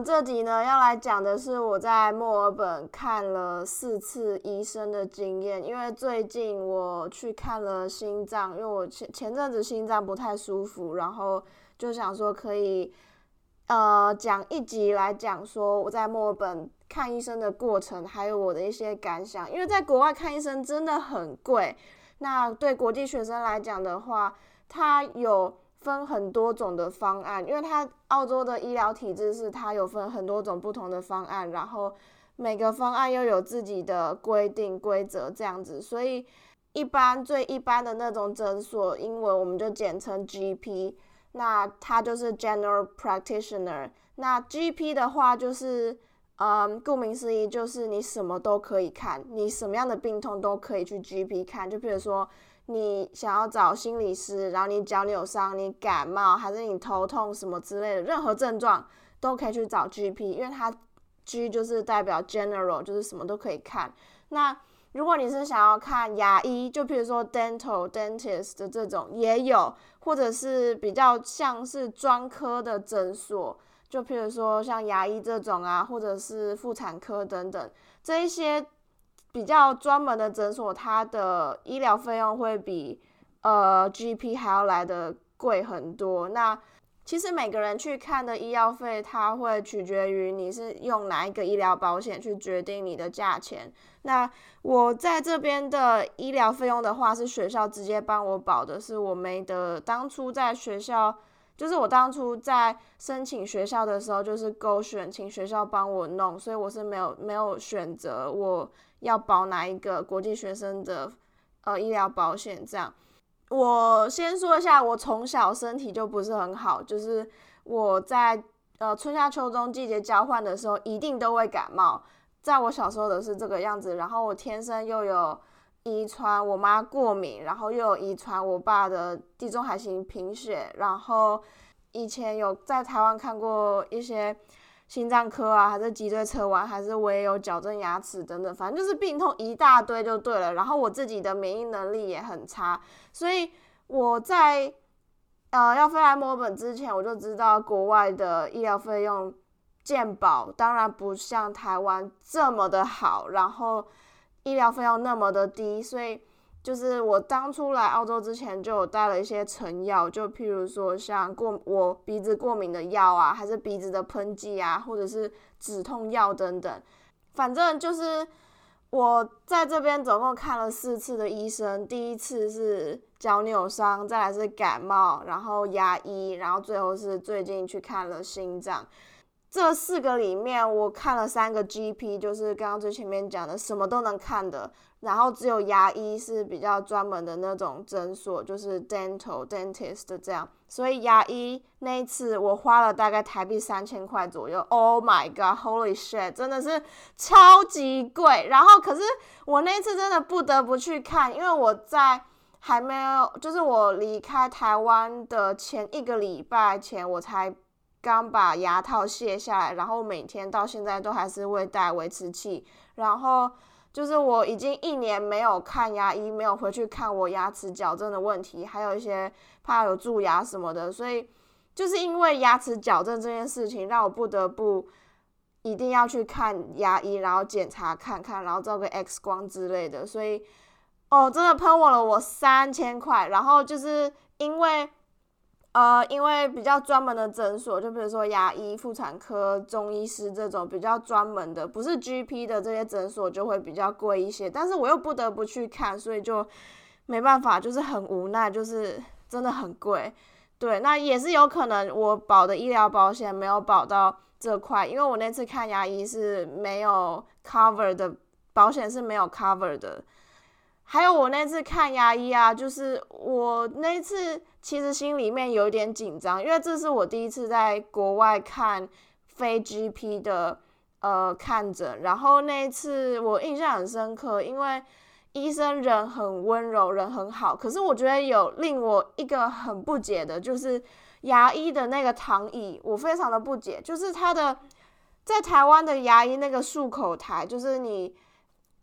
这集呢要来讲的是我在墨尔本看了四次医生的经验。因为最近我去看了心脏，因为我前前阵子心脏不太舒服，然后就想说可以呃讲一集来讲说我在墨尔本看医生的过程，还有我的一些感想。因为在国外看医生真的很贵，那对国际学生来讲的话，他有。分很多种的方案，因为它澳洲的医疗体制是它有分很多种不同的方案，然后每个方案又有自己的规定规则这样子，所以一般最一般的那种诊所，英文我们就简称 GP，那它就是 General Practitioner。那 GP 的话就是，嗯，顾名思义就是你什么都可以看，你什么样的病痛都可以去 GP 看，就比如说。你想要找心理师，然后你脚扭伤、你感冒还是你头痛什么之类的，任何症状都可以去找 GP，因为它 G 就是代表 general，就是什么都可以看。那如果你是想要看牙医，就比如说 dental dentist 的这种也有，或者是比较像是专科的诊所，就譬如说像牙医这种啊，或者是妇产科等等这一些。比较专门的诊所，它的医疗费用会比呃 GP 还要来的贵很多。那其实每个人去看的医药费，它会取决于你是用哪一个医疗保险去决定你的价钱。那我在这边的医疗费用的话，是学校直接帮我保的，是我没得当初在学校，就是我当初在申请学校的时候，就是勾选请学校帮我弄，所以我是没有没有选择我。要保哪一个国际学生的呃医疗保险？这样，我先说一下，我从小身体就不是很好，就是我在呃春夏秋冬季节交换的时候，一定都会感冒。在我小时候的是这个样子，然后我天生又有遗传我妈过敏，然后又有遗传我爸的地中海型贫血，然后以前有在台湾看过一些。心脏科啊，还是脊椎侧弯，还是我也有矫正牙齿等等，反正就是病痛一大堆就对了。然后我自己的免疫能力也很差，所以我在呃要飞来墨尔本之前，我就知道国外的医疗费用健保当然不像台湾这么的好，然后医疗费用那么的低，所以。就是我当初来澳洲之前就有带了一些成药，就譬如说像过我鼻子过敏的药啊，还是鼻子的喷剂啊，或者是止痛药等等。反正就是我在这边总共看了四次的医生，第一次是脚扭伤，再来是感冒，然后牙医，然后最后是最近去看了心脏。这四个里面，我看了三个 GP，就是刚刚最前面讲的什么都能看的。然后只有牙医是比较专门的那种诊所，就是 dental dentist 这样。所以牙医那一次我花了大概台币三千块左右。Oh my god，Holy shit，真的是超级贵。然后可是我那次真的不得不去看，因为我在还没有，就是我离开台湾的前一个礼拜前，我才刚把牙套卸下来，然后每天到现在都还是会戴维持器，然后。就是我已经一年没有看牙医，没有回去看我牙齿矫正的问题，还有一些怕有蛀牙什么的，所以就是因为牙齿矫正这件事情，让我不得不一定要去看牙医，然后检查看看，然后照个 X 光之类的，所以哦，真的喷我了我三千块，然后就是因为。呃，因为比较专门的诊所，就比如说牙医、妇产科、中医师这种比较专门的，不是 GP 的这些诊所就会比较贵一些。但是我又不得不去看，所以就没办法，就是很无奈，就是真的很贵。对，那也是有可能我保的医疗保险没有保到这块，因为我那次看牙医是没有 cover 的，保险是没有 cover 的。还有我那次看牙医啊，就是我那次其实心里面有点紧张，因为这是我第一次在国外看非 GP 的呃看诊，然后那一次我印象很深刻，因为医生人很温柔，人很好，可是我觉得有令我一个很不解的，就是牙医的那个躺椅，我非常的不解，就是他的在台湾的牙医那个漱口台，就是你。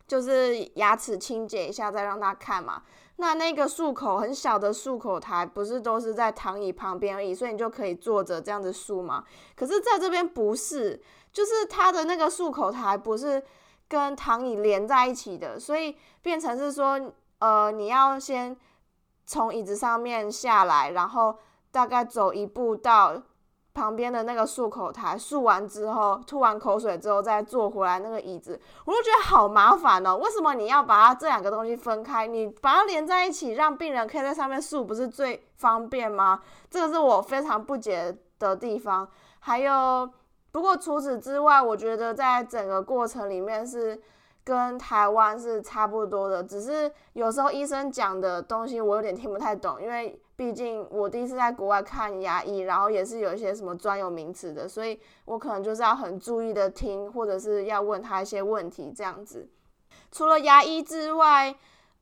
就是牙齿清洁一下再让他看嘛。那那个漱口很小的漱口台，不是都是在躺椅旁边而已，所以你就可以坐着这样子漱嘛？可是在这边不是，就是它的那个漱口台不是跟躺椅连在一起的，所以变成是说，呃，你要先从椅子上面下来，然后大概走一步到。旁边的那个漱口台，漱完之后吐完口水之后再坐回来那个椅子，我就觉得好麻烦哦。为什么你要把它这两个东西分开？你把它连在一起，让病人可以在上面漱，不是最方便吗？这个是我非常不解的地方。还有，不过除此之外，我觉得在整个过程里面是跟台湾是差不多的，只是有时候医生讲的东西我有点听不太懂，因为。毕竟我第一次在国外看牙医，然后也是有一些什么专有名词的，所以我可能就是要很注意的听，或者是要问他一些问题这样子。除了牙医之外，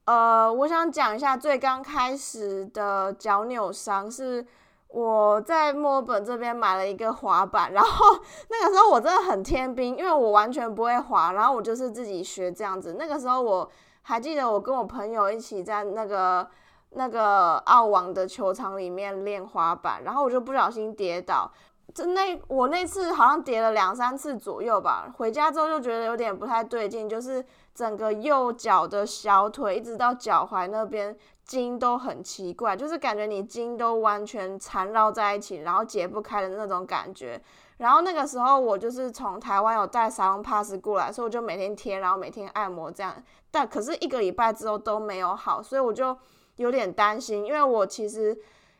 呃，我想讲一下最刚开始的脚扭伤，是我在墨尔本这边买了一个滑板，然后 那个时候我真的很天兵，因为我完全不会滑，然后我就是自己学这样子。那个时候我还记得我跟我朋友一起在那个。那个澳网的球场里面练滑板，然后我就不小心跌倒，就那我那次好像跌了两三次左右吧。回家之后就觉得有点不太对劲，就是整个右脚的小腿一直到脚踝那边筋都很奇怪，就是感觉你筋都完全缠绕在一起，然后解不开的那种感觉。然后那个时候我就是从台湾有带沙龙 pass 过来，所以我就每天贴，然后每天按摩这样。但可是一个礼拜之后都没有好，所以我就。有点担心，因为我其实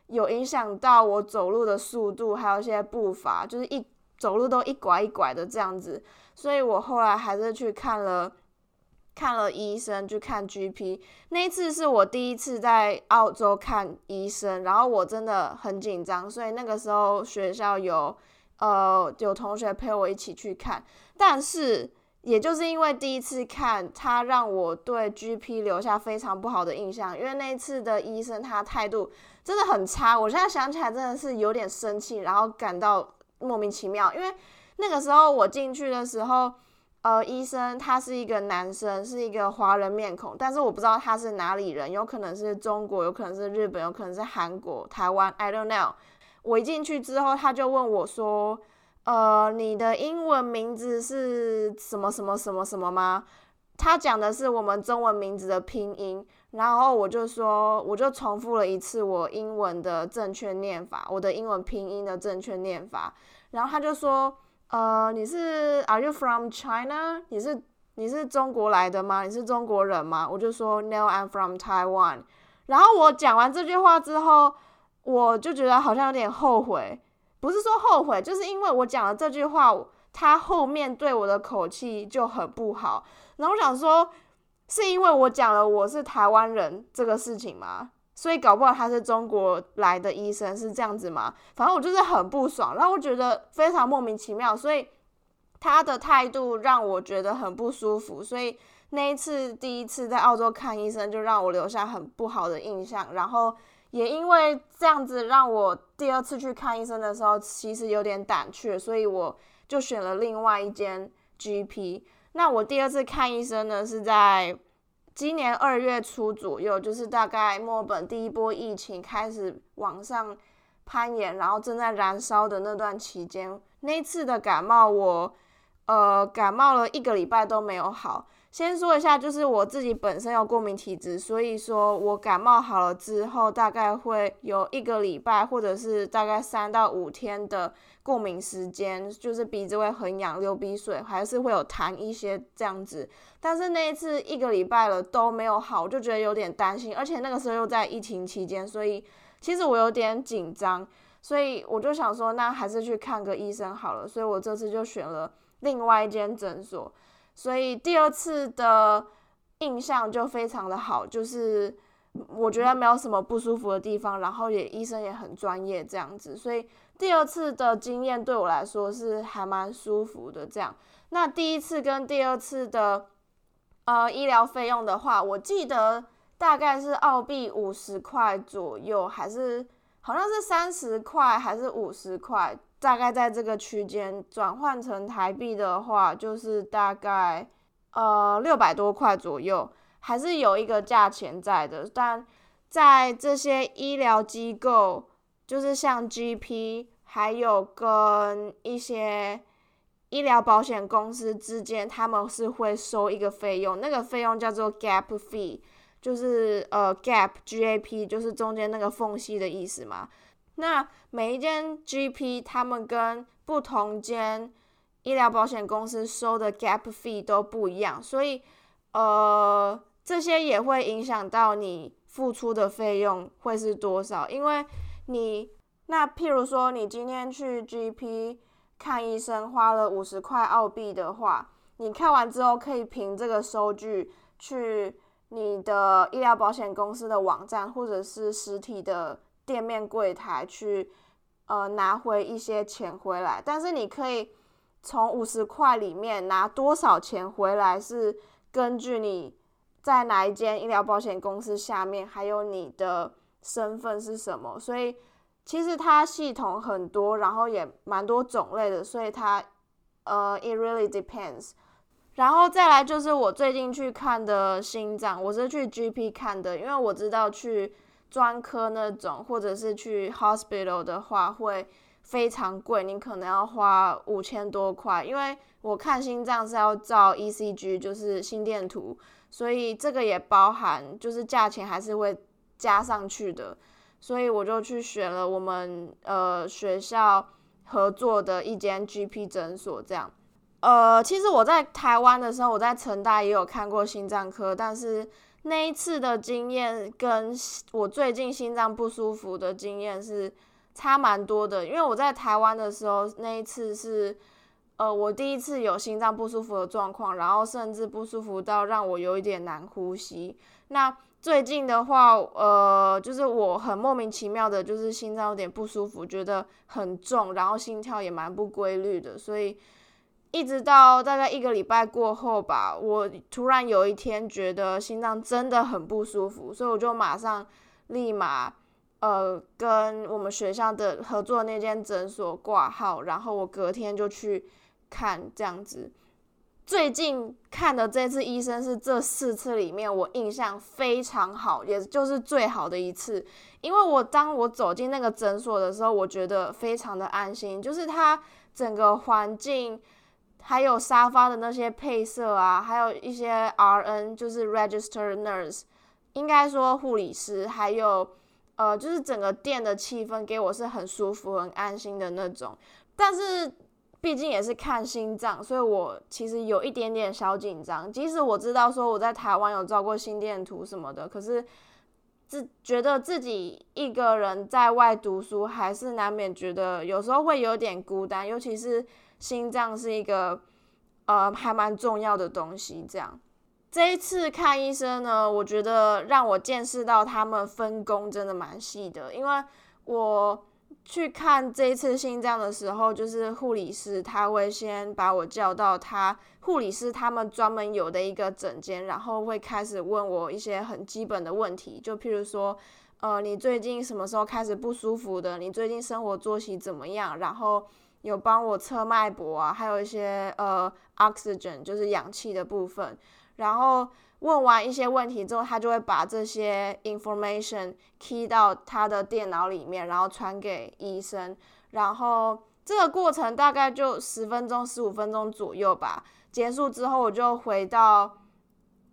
有影响到我走路的速度，还有一些步伐，就是一走路都一拐一拐的这样子，所以我后来还是去看了看了医生，去看 GP。那一次是我第一次在澳洲看医生，然后我真的很紧张，所以那个时候学校有呃有同学陪我一起去看，但是。也就是因为第一次看他，让我对 GP 留下非常不好的印象。因为那次的医生他态度真的很差，我现在想起来真的是有点生气，然后感到莫名其妙。因为那个时候我进去的时候，呃，医生他是一个男生，是一个华人面孔，但是我不知道他是哪里人，有可能是中国，有可能是日本，有可能是韩国、台湾，I don't know。我一进去之后，他就问我说。呃，你的英文名字是什么什么什么什么吗？他讲的是我们中文名字的拼音，然后我就说，我就重复了一次我英文的正确念法，我的英文拼音的正确念法。然后他就说，呃，你是 Are you from China？你是你是中国来的吗？你是中国人吗？我就说 No，I'm from Taiwan。然后我讲完这句话之后，我就觉得好像有点后悔。不是说后悔，就是因为我讲了这句话，他后面对我的口气就很不好。然后我想说，是因为我讲了我是台湾人这个事情吗？所以搞不好他是中国来的医生是这样子吗？反正我就是很不爽，然后我觉得非常莫名其妙，所以他的态度让我觉得很不舒服。所以那一次第一次在澳洲看医生，就让我留下很不好的印象。然后。也因为这样子，让我第二次去看医生的时候，其实有点胆怯，所以我就选了另外一间 GP。那我第二次看医生呢，是在今年二月初左右，就是大概墨尔本第一波疫情开始往上攀岩，然后正在燃烧的那段期间。那次的感冒，我呃感冒了一个礼拜都没有好。先说一下，就是我自己本身有过敏体质，所以说我感冒好了之后，大概会有一个礼拜，或者是大概三到五天的过敏时间，就是鼻子会很痒、流鼻水，还是会有痰一些这样子。但是那一次一个礼拜了都没有好，我就觉得有点担心，而且那个时候又在疫情期间，所以其实我有点紧张，所以我就想说，那还是去看个医生好了。所以我这次就选了另外一间诊所。所以第二次的印象就非常的好，就是我觉得没有什么不舒服的地方，然后也医生也很专业这样子，所以第二次的经验对我来说是还蛮舒服的。这样，那第一次跟第二次的呃医疗费用的话，我记得大概是澳币五十块左右，还是好像是三十块还是五十块。大概在这个区间转换成台币的话，就是大概呃六百多块左右。还是有一个价钱在的。但在这些医疗机构，就是像 GP，还有跟一些医疗保险公司之间，他们是会收一个费用，那个费用叫做 gap fee，就是呃 gap G A P，就是中间那个缝隙的意思嘛。那每一间 GP，他们跟不同间医疗保险公司收的 gap fee 都不一样，所以呃，这些也会影响到你付出的费用会是多少。因为你那譬如说，你今天去 GP 看医生花了五十块澳币的话，你看完之后可以凭这个收据去你的医疗保险公司的网站或者是实体的店面柜台去呃拿回一些钱回来，但是你可以。从五十块里面拿多少钱回来，是根据你在哪一间医疗保险公司下面，还有你的身份是什么。所以其实它系统很多，然后也蛮多种类的，所以它呃，it really depends。然后再来就是我最近去看的心脏，我是去 GP 看的，因为我知道去专科那种或者是去 hospital 的话会。非常贵，你可能要花五千多块，因为我看心脏是要照 ECG，就是心电图，所以这个也包含，就是价钱还是会加上去的，所以我就去选了我们呃学校合作的一间 GP 诊所，这样。呃，其实我在台湾的时候，我在成大也有看过心脏科，但是那一次的经验跟我最近心脏不舒服的经验是。差蛮多的，因为我在台湾的时候，那一次是，呃，我第一次有心脏不舒服的状况，然后甚至不舒服到让我有一点难呼吸。那最近的话，呃，就是我很莫名其妙的，就是心脏有点不舒服，觉得很重，然后心跳也蛮不规律的，所以一直到大概一个礼拜过后吧，我突然有一天觉得心脏真的很不舒服，所以我就马上立马。呃，跟我们学校的合作那间诊所挂号，然后我隔天就去看这样子。最近看的这次医生是这四次里面我印象非常好，也就是最好的一次。因为我当我走进那个诊所的时候，我觉得非常的安心，就是它整个环境，还有沙发的那些配色啊，还有一些 RN，就是 Register Nurse，应该说护理师，还有。呃，就是整个店的气氛给我是很舒服、很安心的那种。但是毕竟也是看心脏，所以我其实有一点点小紧张。即使我知道说我在台湾有照过心电图什么的，可是自觉得自己一个人在外读书，还是难免觉得有时候会有点孤单。尤其是心脏是一个呃还蛮重要的东西，这样。这一次看医生呢，我觉得让我见识到他们分工真的蛮细的。因为我去看这一次心脏的时候，就是护理师他会先把我叫到他护理师他们专门有的一个诊间，然后会开始问我一些很基本的问题，就譬如说，呃，你最近什么时候开始不舒服的？你最近生活作息怎么样？然后有帮我测脉搏啊，还有一些呃，oxygen 就是氧气的部分。然后问完一些问题之后，他就会把这些 information key 到他的电脑里面，然后传给医生。然后这个过程大概就十分钟、十五分钟左右吧。结束之后，我就回到，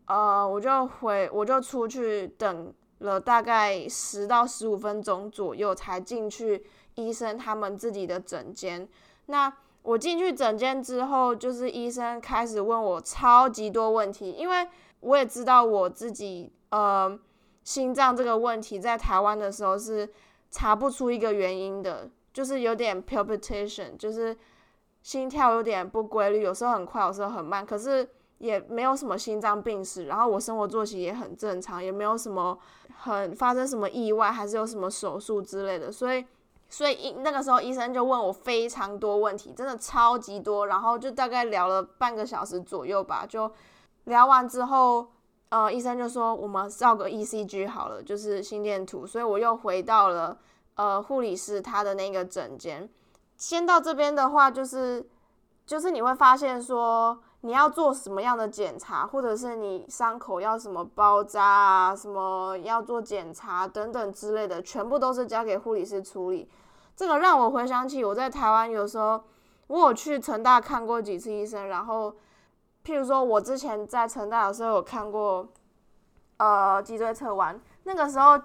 呃，我就回，我就出去等了大概十到十五分钟左右，才进去医生他们自己的诊间。那我进去诊间之后，就是医生开始问我超级多问题，因为我也知道我自己呃心脏这个问题在台湾的时候是查不出一个原因的，就是有点 palpitation，就是心跳有点不规律，有时候很快，有时候很慢，可是也没有什么心脏病史，然后我生活作息也很正常，也没有什么很发生什么意外，还是有什么手术之类的，所以。所以医那个时候医生就问我非常多问题，真的超级多，然后就大概聊了半个小时左右吧。就聊完之后，呃，医生就说我们照个 ECG 好了，就是心电图。所以我又回到了呃护理师他的那个诊间。先到这边的话，就是就是你会发现说，你要做什么样的检查，或者是你伤口要什么包扎啊，什么要做检查等等之类的，全部都是交给护理师处理。这个让我回想起我在台湾有时候，我有去成大看过几次医生，然后譬如说我之前在成大的时候有看过，呃，脊椎侧弯，那个时候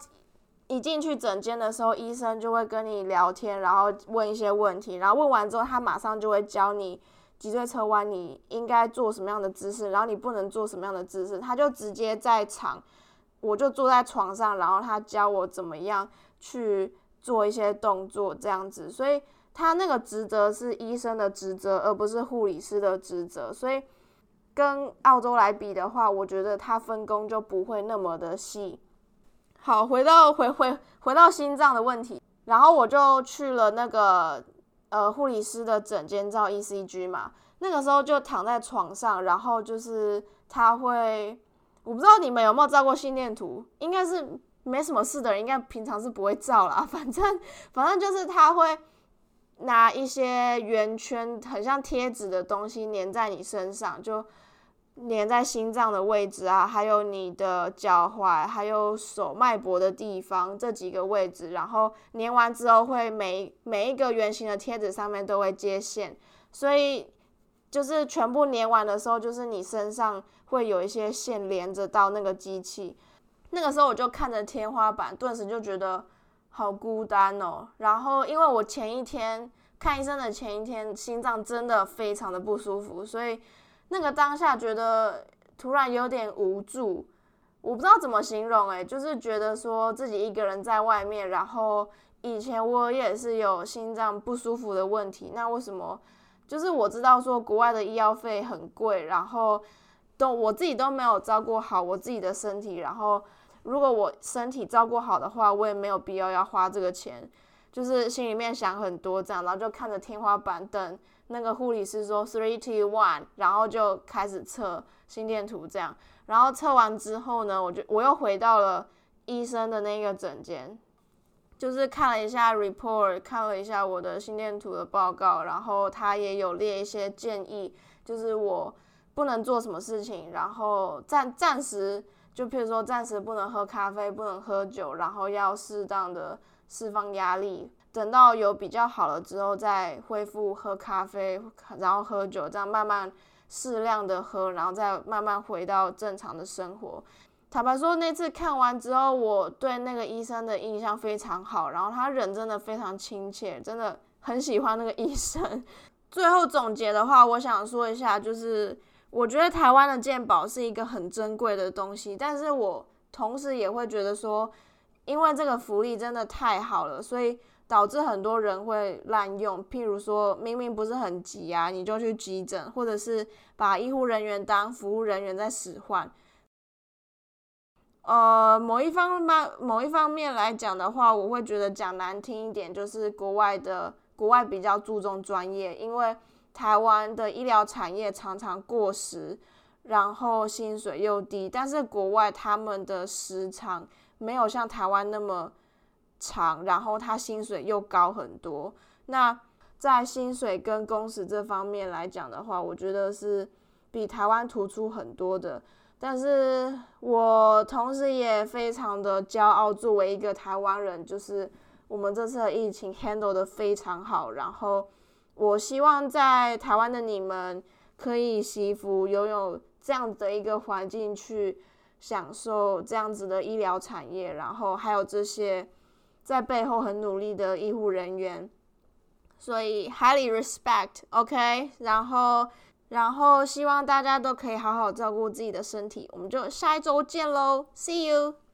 一进去诊间的时候，医生就会跟你聊天，然后问一些问题，然后问完之后，他马上就会教你。脊椎侧弯，你应该做什么样的姿势？然后你不能做什么样的姿势？他就直接在场，我就坐在床上，然后他教我怎么样去做一些动作，这样子。所以他那个职责是医生的职责，而不是护理师的职责。所以跟澳洲来比的话，我觉得他分工就不会那么的细。好，回到回回回到心脏的问题，然后我就去了那个。呃，护理师的诊间照 ECG 嘛，那个时候就躺在床上，然后就是他会，我不知道你们有没有照过心电图，应该是没什么事的人，应该平常是不会照啦。反正反正就是他会拿一些圆圈，很像贴纸的东西粘在你身上，就。粘在心脏的位置啊，还有你的脚踝，还有手脉搏的地方这几个位置，然后粘完之后会每每一个圆形的贴纸上面都会接线，所以就是全部粘完的时候，就是你身上会有一些线连着到那个机器。那个时候我就看着天花板，顿时就觉得好孤单哦。然后因为我前一天看医生的前一天，心脏真的非常的不舒服，所以。那个当下觉得突然有点无助，我不知道怎么形容诶，就是觉得说自己一个人在外面，然后以前我也是有心脏不舒服的问题，那为什么就是我知道说国外的医药费很贵，然后都我自己都没有照顾好我自己的身体，然后如果我身体照顾好的话，我也没有必要要花这个钱，就是心里面想很多这样，然后就看着天花板等。那个护理师说 three two one，然后就开始测心电图，这样，然后测完之后呢，我就我又回到了医生的那个诊间，就是看了一下 report，看了一下我的心电图的报告，然后他也有列一些建议，就是我不能做什么事情，然后暂暂时就譬如说暂时不能喝咖啡，不能喝酒，然后要适当的释放压力。等到有比较好了之后，再恢复喝咖啡，然后喝酒，这样慢慢适量的喝，然后再慢慢回到正常的生活。坦白说，那次看完之后，我对那个医生的印象非常好，然后他人真的非常亲切，真的很喜欢那个医生。最后总结的话，我想说一下，就是我觉得台湾的健保是一个很珍贵的东西，但是我同时也会觉得说，因为这个福利真的太好了，所以。导致很多人会滥用，譬如说明明不是很急啊，你就去急诊，或者是把医护人员当服务人员在使唤。呃，某一方面某一方面来讲的话，我会觉得讲难听一点，就是国外的国外比较注重专业，因为台湾的医疗产业常常过时，然后薪水又低，但是国外他们的时长没有像台湾那么。长，然后他薪水又高很多。那在薪水跟工时这方面来讲的话，我觉得是比台湾突出很多的。但是我同时也非常的骄傲，作为一个台湾人，就是我们这次的疫情 handle 的非常好。然后我希望在台湾的你们可以幸福，拥有这样的一个环境去享受这样子的医疗产业，然后还有这些。在背后很努力的医护人员，所以 highly respect，OK，然后，然后希望大家都可以好好照顾自己的身体，我们就下一周见喽，See you。